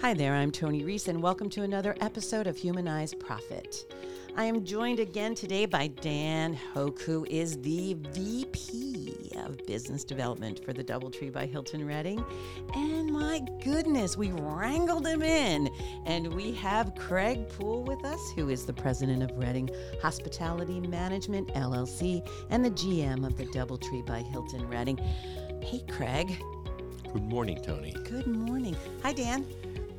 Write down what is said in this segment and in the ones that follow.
Hi there, I'm Tony Reese, and welcome to another episode of Humanized Profit. I am joined again today by Dan Hoke, who is the VP of Business Development for the Doubletree by Hilton Reading. And my goodness, we wrangled him in. And we have Craig Poole with us, who is the president of Reading Hospitality Management LLC and the GM of the Doubletree by Hilton Reading. Hey, Craig. Good morning, Tony. Good morning. Hi, Dan.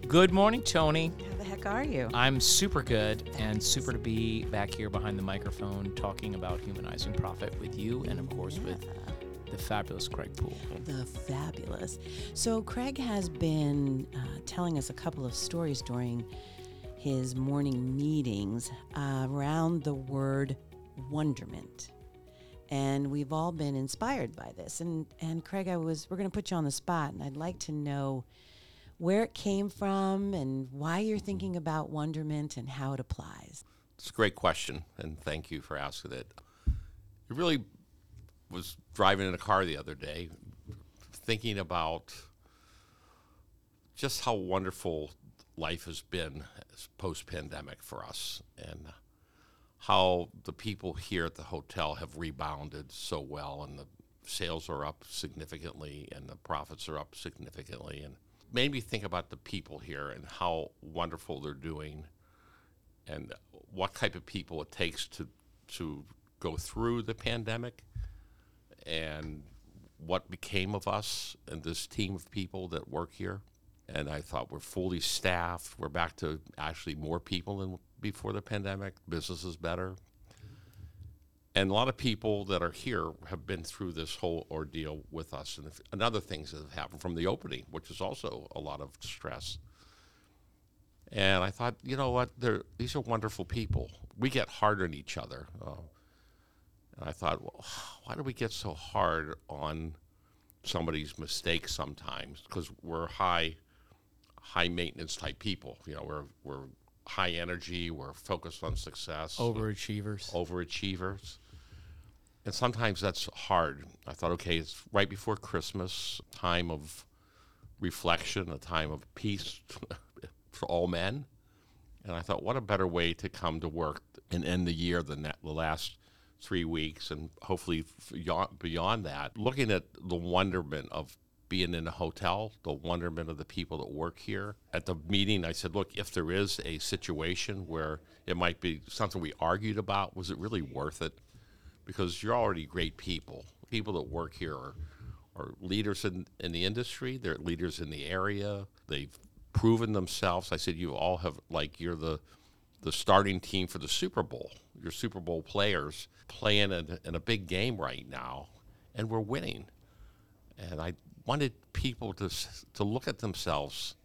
Good morning, Tony. How the heck are you? I'm super good and super to be back here behind the microphone talking about humanizing profit with you and, of course, with the fabulous Craig Poole. The fabulous. So, Craig has been uh, telling us a couple of stories during his morning meetings uh, around the word wonderment. And we've all been inspired by this. And, and Craig, I was, we're going to put you on the spot, and I'd like to know where it came from and why you're thinking about wonderment and how it applies. It's a great question, and thank you for asking it. It really was driving in a car the other day, thinking about just how wonderful life has been post pandemic for us and how the people here at the hotel have rebounded so well and the sales are up significantly and the profits are up significantly and made me think about the people here and how wonderful they're doing and what type of people it takes to to go through the pandemic and what became of us and this team of people that work here. And I thought we're fully staffed. We're back to actually more people than before the pandemic. Business is better. And a lot of people that are here have been through this whole ordeal with us and, and other things that have happened from the opening, which is also a lot of stress. And I thought, you know what? They're, these are wonderful people. We get hard on each other. Uh, and I thought, well, why do we get so hard on somebody's mistakes sometimes? Because we're high, high maintenance type people. You know, we're we're high energy. We're focused on success. Overachievers. Overachievers. And sometimes that's hard. I thought, okay, it's right before Christmas, time of reflection, a time of peace for all men. And I thought, what a better way to come to work and end the year than that, the last three weeks and hopefully beyond that. Looking at the wonderment of being in a hotel, the wonderment of the people that work here. At the meeting, I said, look, if there is a situation where it might be something we argued about, was it really worth it? Because you're already great people. People that work here are, are leaders in, in the industry, they're leaders in the area, they've proven themselves. I said, you all have, like, you're the, the starting team for the Super Bowl. Your Super Bowl players playing in, in a big game right now, and we're winning. And I wanted people to to look at themselves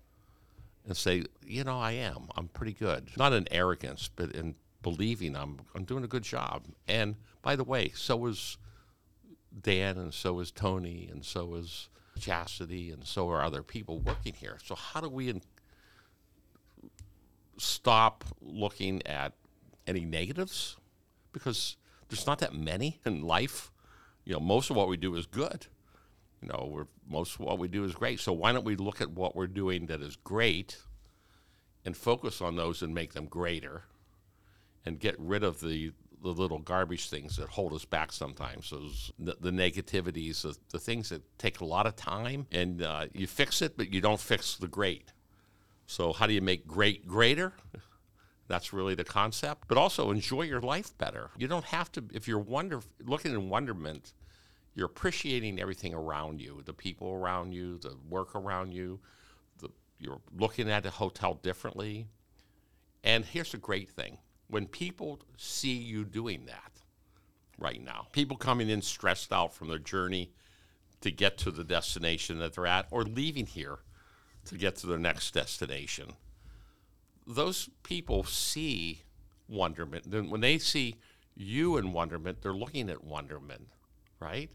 and say, you know, I am. I'm pretty good. Not in arrogance, but in believing I'm I'm doing a good job. And by the way, so is Dan, and so is Tony, and so is Chastity, and so are other people working here. So how do we in- stop looking at any negatives? Because there's not that many in life. You know, most of what we do is good you know, we're, most of what we do is great. So why don't we look at what we're doing that is great and focus on those and make them greater and get rid of the, the little garbage things that hold us back sometimes. Those the, the negativities, the, the things that take a lot of time and uh, you fix it, but you don't fix the great. So how do you make great greater? That's really the concept. But also enjoy your life better. You don't have to if you're wonder looking in wonderment you're appreciating everything around you, the people around you, the work around you. The, you're looking at a hotel differently. And here's a great thing when people see you doing that right now, people coming in stressed out from their journey to get to the destination that they're at or leaving here to get to their next destination, those people see wonderment. Then when they see you in wonderment, they're looking at wonderment, right?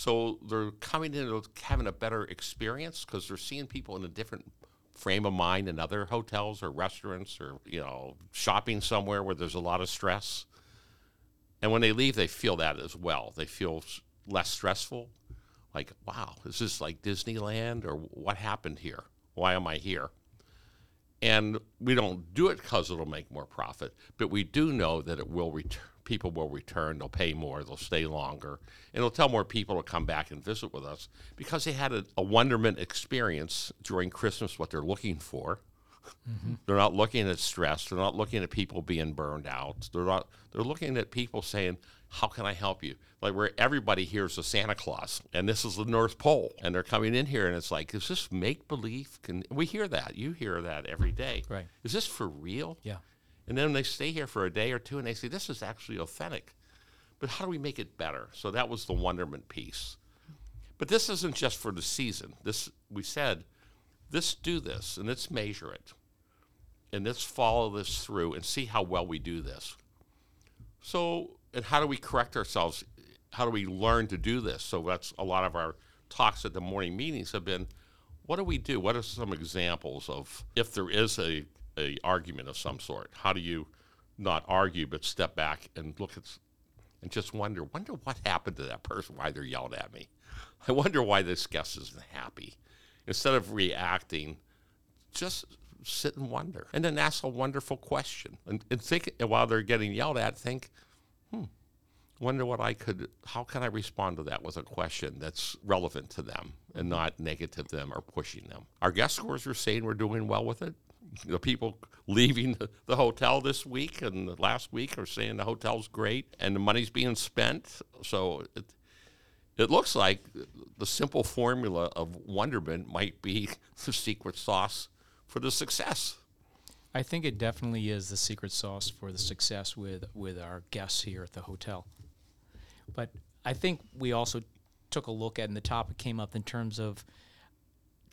So they're coming in having a better experience because they're seeing people in a different frame of mind in other hotels or restaurants or you know shopping somewhere where there's a lot of stress. And when they leave, they feel that as well. They feel less stressful. Like, wow, is this like Disneyland or what happened here? Why am I here? And we don't do it because it'll make more profit, but we do know that it will return. People will return. They'll pay more. They'll stay longer, and it'll tell more people to come back and visit with us because they had a, a wonderment experience during Christmas. What they're looking for, mm-hmm. they're not looking at stress. They're not looking at people being burned out. They're not. They're looking at people saying, "How can I help you?" Like where everybody hears a Santa Claus, and this is the North Pole, and they're coming in here, and it's like, is this make believe? Can we hear that? You hear that every day, Right. Is this for real? Yeah. And then they stay here for a day or two, and they say, "This is actually authentic." But how do we make it better? So that was the wonderment piece. But this isn't just for the season. This we said, let's do this and let's measure it. And let's follow this through and see how well we do this. So, and how do we correct ourselves? How do we learn to do this? So that's a lot of our talks at the morning meetings have been, what do we do? What are some examples of if there is a, a argument of some sort? How do you not argue but step back and look at and just wonder, wonder what happened to that person, why they're yelling at me. I wonder why this guest isn't happy. Instead of reacting, just sit and wonder. And then ask a wonderful question. And, and think, and while they're getting yelled at, think, hmm, wonder what I could, how can I respond to that with a question that's relevant to them and not negative to them or pushing them. Our guest scores are saying we're doing well with it. The people leaving the, the hotel this week and last week are saying the hotel's great and the money's being spent. So it, it looks like the simple formula of wonderment might be the secret sauce for the success. I think it definitely is the secret sauce for the success with with our guests here at the hotel. But I think we also took a look at, and the topic came up in terms of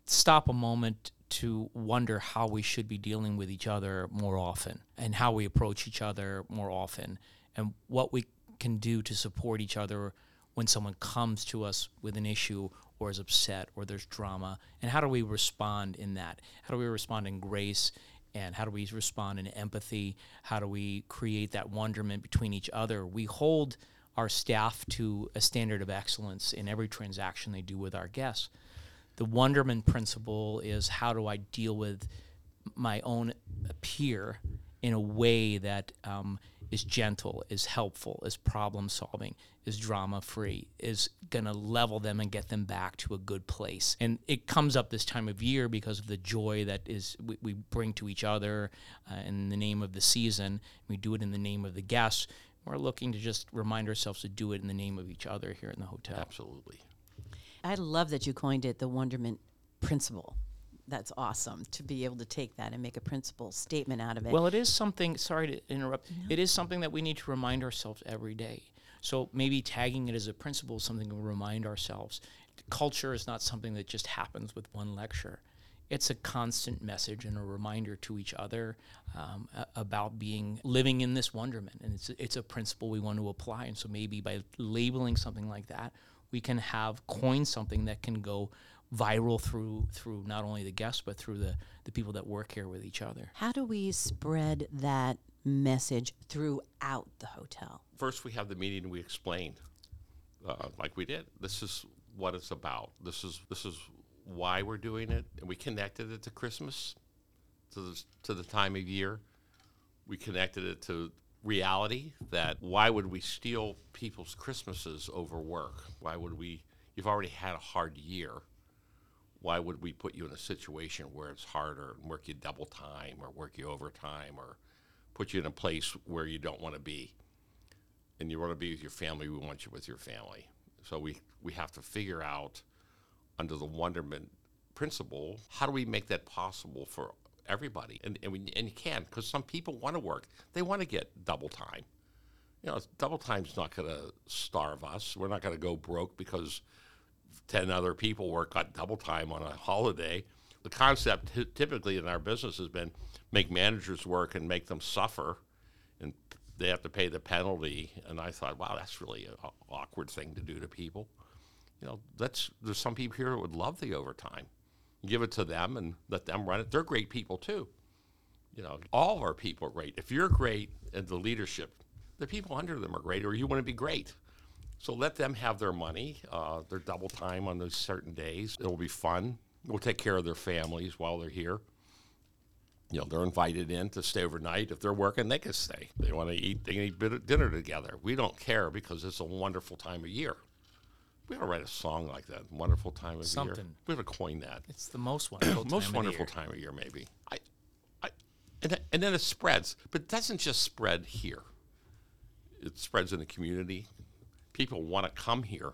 stop a moment to wonder how we should be dealing with each other more often and how we approach each other more often and what we can do to support each other when someone comes to us with an issue or is upset or there's drama. And how do we respond in that? How do we respond in grace? And how do we respond in empathy? How do we create that wonderment between each other? We hold our staff to a standard of excellence in every transaction they do with our guests the wonderment principle is how do I deal with my own peer in a way that um, is gentle, is helpful, is problem solving, is drama free, is to level them and get them back to a good place. And it comes up this time of year because of the joy that is we, we bring to each other uh, in the name of the season. We do it in the name of the guests. We're looking to just remind ourselves to do it in the name of each other here in the hotel. Absolutely. I love that you coined it the wonderment principle. That's awesome to be able to take that and make a principle statement out of it. Well, it is something, sorry to interrupt, it is something that we need to remind ourselves every day. So maybe tagging it as a principle is something we remind ourselves. Culture is not something that just happens with one lecture. It's a constant message and a reminder to each other um, a- about being living in this wonderment, and it's it's a principle we want to apply. And so maybe by labeling something like that, we can have coin something that can go viral through through not only the guests but through the the people that work here with each other. How do we spread that message throughout the hotel? First, we have the meeting. We explain, uh, like we did. This is what it's about. This is this is why we're doing it, and we connected it to Christmas, to the, to the time of year. We connected it to reality. That why would we steal people's Christmases over work? Why would we? You've already had a hard year. Why would we put you in a situation where it's harder and work you double time or work you overtime or put you in a place where you don't want to be? and you want to be with your family, we want you with your family. So we, we have to figure out, under the wonderment principle, how do we make that possible for everybody? And, and, we, and you can, because some people want to work. They want to get double time. You know, double time's not going to starve us. We're not going to go broke because 10 other people work on double time on a holiday. The concept ty- typically in our business has been make managers work and make them suffer and they have to pay the penalty. And I thought, wow, that's really an awkward thing to do to people. You know, that's there's some people here who would love the overtime. Give it to them and let them run it. They're great people too. You know, all of our people are great. If you're great in the leadership, the people under them are great, or you want to be great. So let them have their money, uh, their double time on those certain days. It'll be fun. We'll take care of their families while they're here. you know, they're invited in to stay overnight. If they're working, they can stay. They want to eat, they can eat dinner together. We don't care because it's a wonderful time of year. We ought to write a song like that. Wonderful time of year. Something. We ought to coin that. It's the most wonderful time Most of wonderful year. time of year, maybe. I, I, and, th- and then it spreads, but it doesn't just spread here. It spreads in the community. People want to come here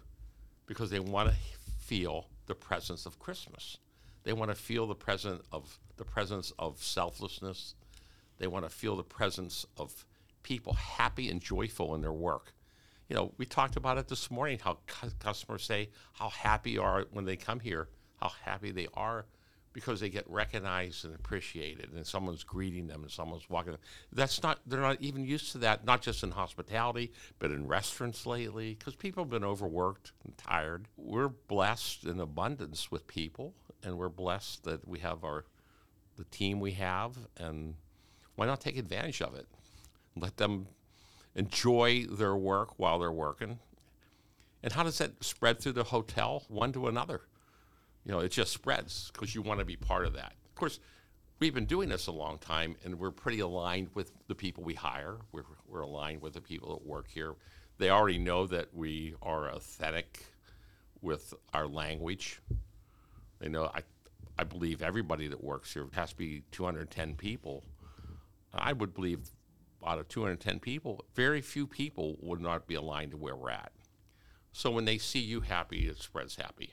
because they want to feel the presence of Christmas. They want to feel the presence of the presence of selflessness. They want to feel the presence of people happy and joyful in their work. You know, we talked about it this morning. How cu- customers say how happy are when they come here, how happy they are because they get recognized and appreciated, and someone's greeting them, and someone's walking. them. That's not. They're not even used to that. Not just in hospitality, but in restaurants lately, because people have been overworked and tired. We're blessed in abundance with people, and we're blessed that we have our the team we have, and why not take advantage of it? Let them enjoy their work while they're working. And how does that spread through the hotel, one to another? You know, it just spreads because you want to be part of that. Of course, we've been doing this a long time, and we're pretty aligned with the people we hire. We're, we're aligned with the people that work here. They already know that we are authentic with our language. They know I, I believe everybody that works here has to be 210 people. I would believe out of 210 people, very few people would not be aligned to where we're at. So when they see you happy, it spreads happy.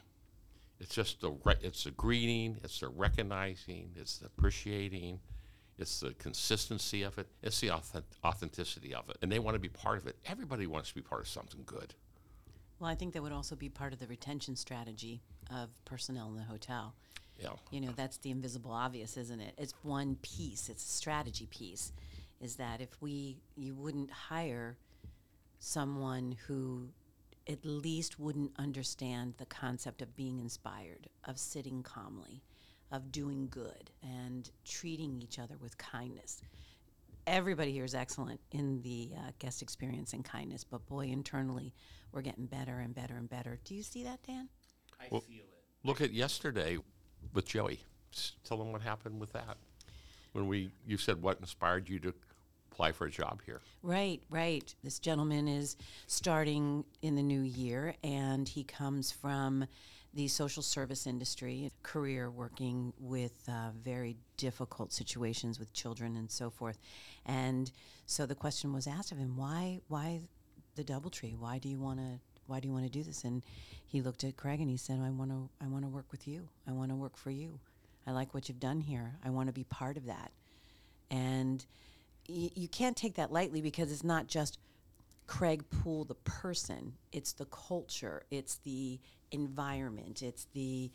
It's just the re- it's the greeting, it's the recognizing, it's the appreciating, it's the consistency of it, it's the authentic- authenticity of it, and they want to be part of it. Everybody wants to be part of something good. Well, I think that would also be part of the retention strategy of personnel in the hotel. Yeah. You know, that's the invisible obvious, isn't it? It's one piece, it's a strategy piece. Is that if we, you wouldn't hire someone who at least wouldn't understand the concept of being inspired, of sitting calmly, of doing good, and treating each other with kindness. Everybody here is excellent in the uh, guest experience and kindness, but boy, internally, we're getting better and better and better. Do you see that, Dan? I Well- feel it. Look at yesterday with Joey. S- Tell them what happened with that. When we, you said what inspired you to apply for a job here. Right, right. This gentleman is starting in the new year, and he comes from the social service industry, career working with uh, very difficult situations with children and so forth. And so the question was asked of him, "Why, why the DoubleTree? Why do you want to?" Why do you want to do this? And he looked at Craig and he said, "I want to. I want to work with you. I want to work for you. I like what you've done here. I want to be part of that." And you can't take that lightly because it's not just Craig Poole, the person, it's the culture, it's the environment, it's the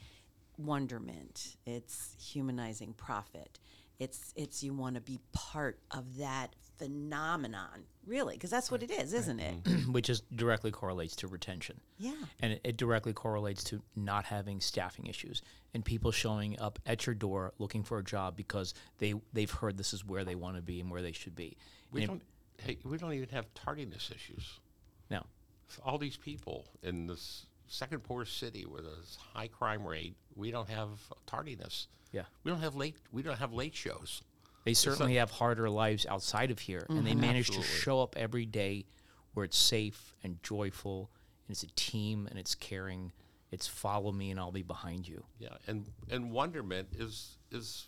wonderment, it's humanizing profit. It's, it's you want to be part of that phenomenon, really, because that's what it is, isn't it? Mm-hmm. which is directly correlates to retention. Yeah. And it, it directly correlates to not having staffing issues and people showing up at your door looking for a job because they they've heard this is where they want to be and where they should be. We And don't, hey, we don't even have tardiness issues. no. all these people in this second poorest city with a high crime rate, we don't have tardiness. Yeah. We don't have late. We don't have late shows. They certainly have harder lives outside of here, and they manage to show up every day where it's safe and joyful, and it's a team and it's caring. It's follow me and I'll be behind you. Yeah, and and wonderment is is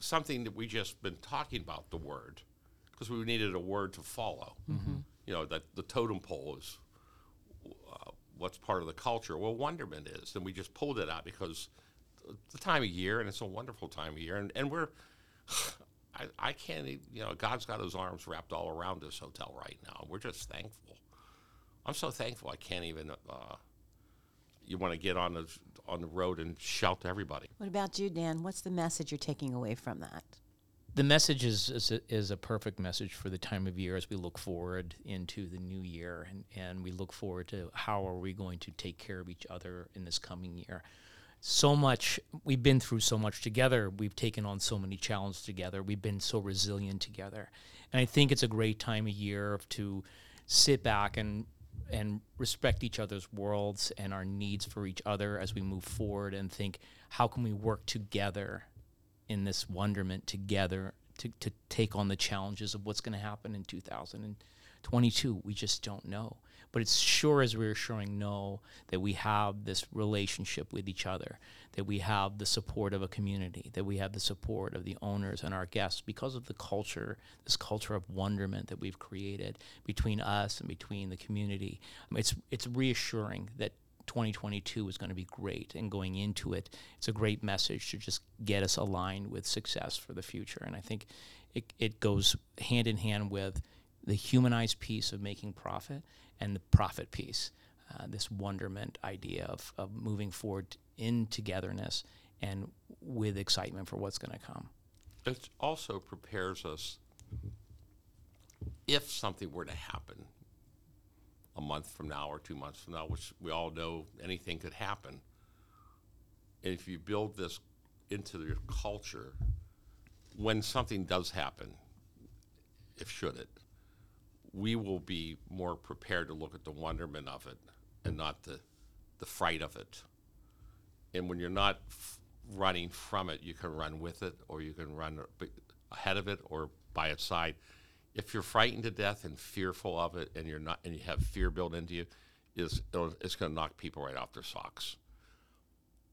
something that we just been talking about the word because we needed a word to follow. You know that the totem pole is uh, what's part of the culture. Well, wonderment is, and we just pulled it out because th- the time of year, and it's a wonderful time of year, and and we're. I, I can't, e- you know, God's got his arms wrapped all around this hotel right now. We're just thankful. I'm so thankful I can't even, uh, you want to get on the, on the road and shout to everybody. What about you, Dan? What's the message you're taking away from that? The message is is a, is a perfect message for the time of year as we look forward into the new year, and, and we look forward to how are we going to take care of each other in this coming year. So much we've been through so much together. We've taken on so many challenges together. We've been so resilient together, and I think it's a great time of year to sit back and and respect each other's worlds and our needs for each other as we move forward and think how can we work together in this wonderment together to, to take on the challenges of what's going to happen in 2022. We just don't know. But it's sure as reassuring know that we have this relationship with each other, that we have the support of a community, that we have the support of the owners and our guests because of the culture, this culture of wonderment that we've created between us and between the community. Um, it's, it's reassuring that 2022 is going to be great and going into it it's a great message to just get us aligned with success for the future and i think it, it goes hand in hand with the humanized piece of making profit and the profit piece uh, this wonderment idea of, of moving forward in togetherness and with excitement for what's going to come It also prepares us if something were to happen a month from now or two months from now, which we all know anything could happen. And if you build this into your culture, when something does happen, if should it, we will be more prepared to look at the wonderment of it and not the, the fright of it. And when you're not f- running from it, you can run with it, or you can run ahead of it, or by its side. If you're frightened to death and fearful of it, and you're not, and you have fear built into you, is it's going to knock people right off their socks.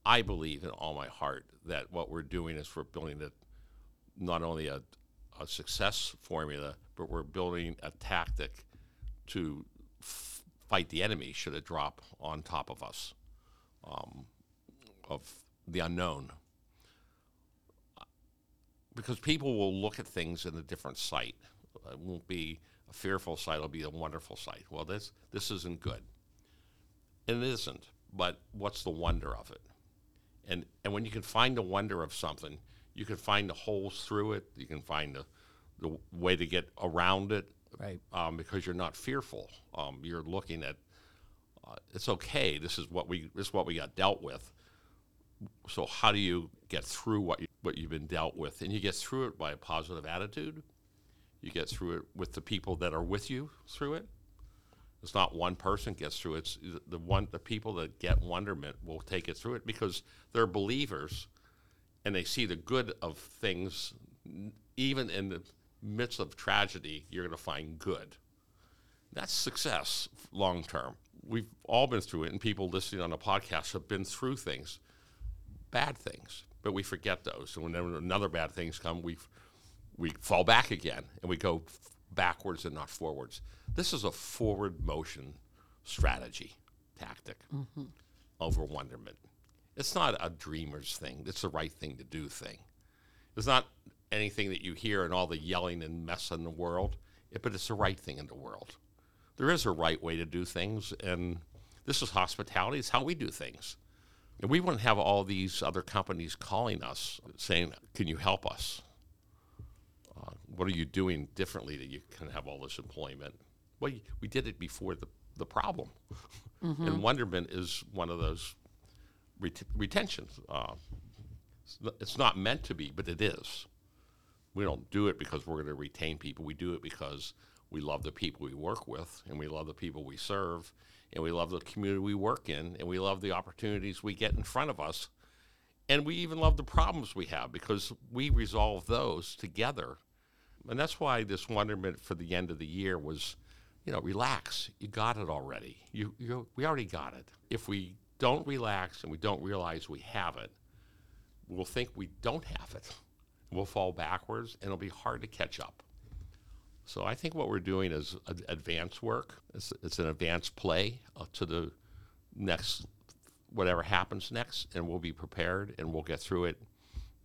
I believe in all my heart that what we're doing is we're building a, not only a, a success formula, but we're building a tactic to f- fight the enemy should it drop on top of us um, of the unknown. Because people will look at things in a different sight. It won't be a fearful sight, it'll be a wonderful sight. Well, this, this isn't good. And it isn't, but what's the wonder of it? And, and when you can find the wonder of something, you can find the holes through it, you can find the, the way to get around it, Right. um, because you're not fearful. Um, you're looking at uh, it's okay. This is what we this is what we got dealt with. So how do you get through what you, what you've been dealt with? And you get through it by a positive attitude. You get through it with the people that are with you through it. It's not one person gets through it. It's the one the people that get wonderment will take it through it because they're believers and they see the good of things even in the midst of tragedy you're going to find good. That's success long term. We've all been through it and people listening on the podcast have been through things bad things but we forget those. And when another bad things come we we fall back again and we go f- backwards and not forwards. This is a forward motion strategy tactic mm-hmm. over wonderment. It's not a dreamer's thing. It's the right thing to do thing. It's not anything that you hear and all the yelling and mess in the world, it- but it's the right thing in the world. There is a right way to do things, and this is hospitality. It's how we do things. And we wouldn't have all these other companies calling us saying, Can you help us? Uh, what are you doing differently that you can have all this employment? Well, we did it before the, the problem. And wonderment is one of those ret- retentions. Uh, it's not meant to be, but it is. We don't do it because we're going to retain people. We do it because we love the people we work with, and we love the people we serve, and we love the community we work in, and we love the opportunities we get in front of us, and we even love the problems we have because we resolve those together. And that's why this wonderment for the end of the year was, you know, relax. You got it already. You, you, we already got it. If we don't relax and we don't realize we have it, we'll think we don't have it. We'll fall backwards, and it'll be hard to catch up. So I think what we're doing is ad- advanced work. It's, it's an advanced play uh, to the next, whatever happens next, and we'll be prepared, and we'll get through it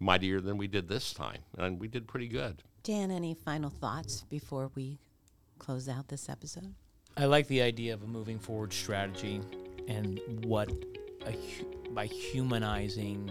mightier than we did this time, and we did pretty good. Dan, any final thoughts before we close out this episode? I like the idea of a moving forward strategy and what a, hu- by humanizing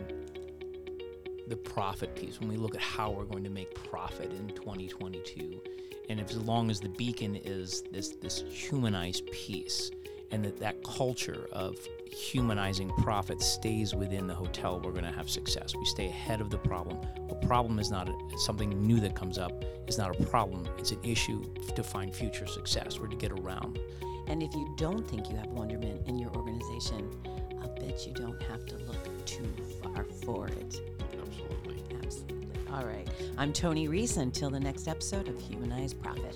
the profit piece when we look at how we're going to make profit in 2022 and if, as long as the beacon is this this humanized piece and that that culture of humanizing profit stays within the hotel we're going to have success. We stay ahead of the problem. A problem is not a, something new that comes up It's not a problem. It's an issue to find future success or to get around. And if you don't think you have wonderment in your organization, but you don't have to look too far for it. Absolutely. Absolutely. All right. I'm Tony Reese. Until the next episode of Humanized Profit.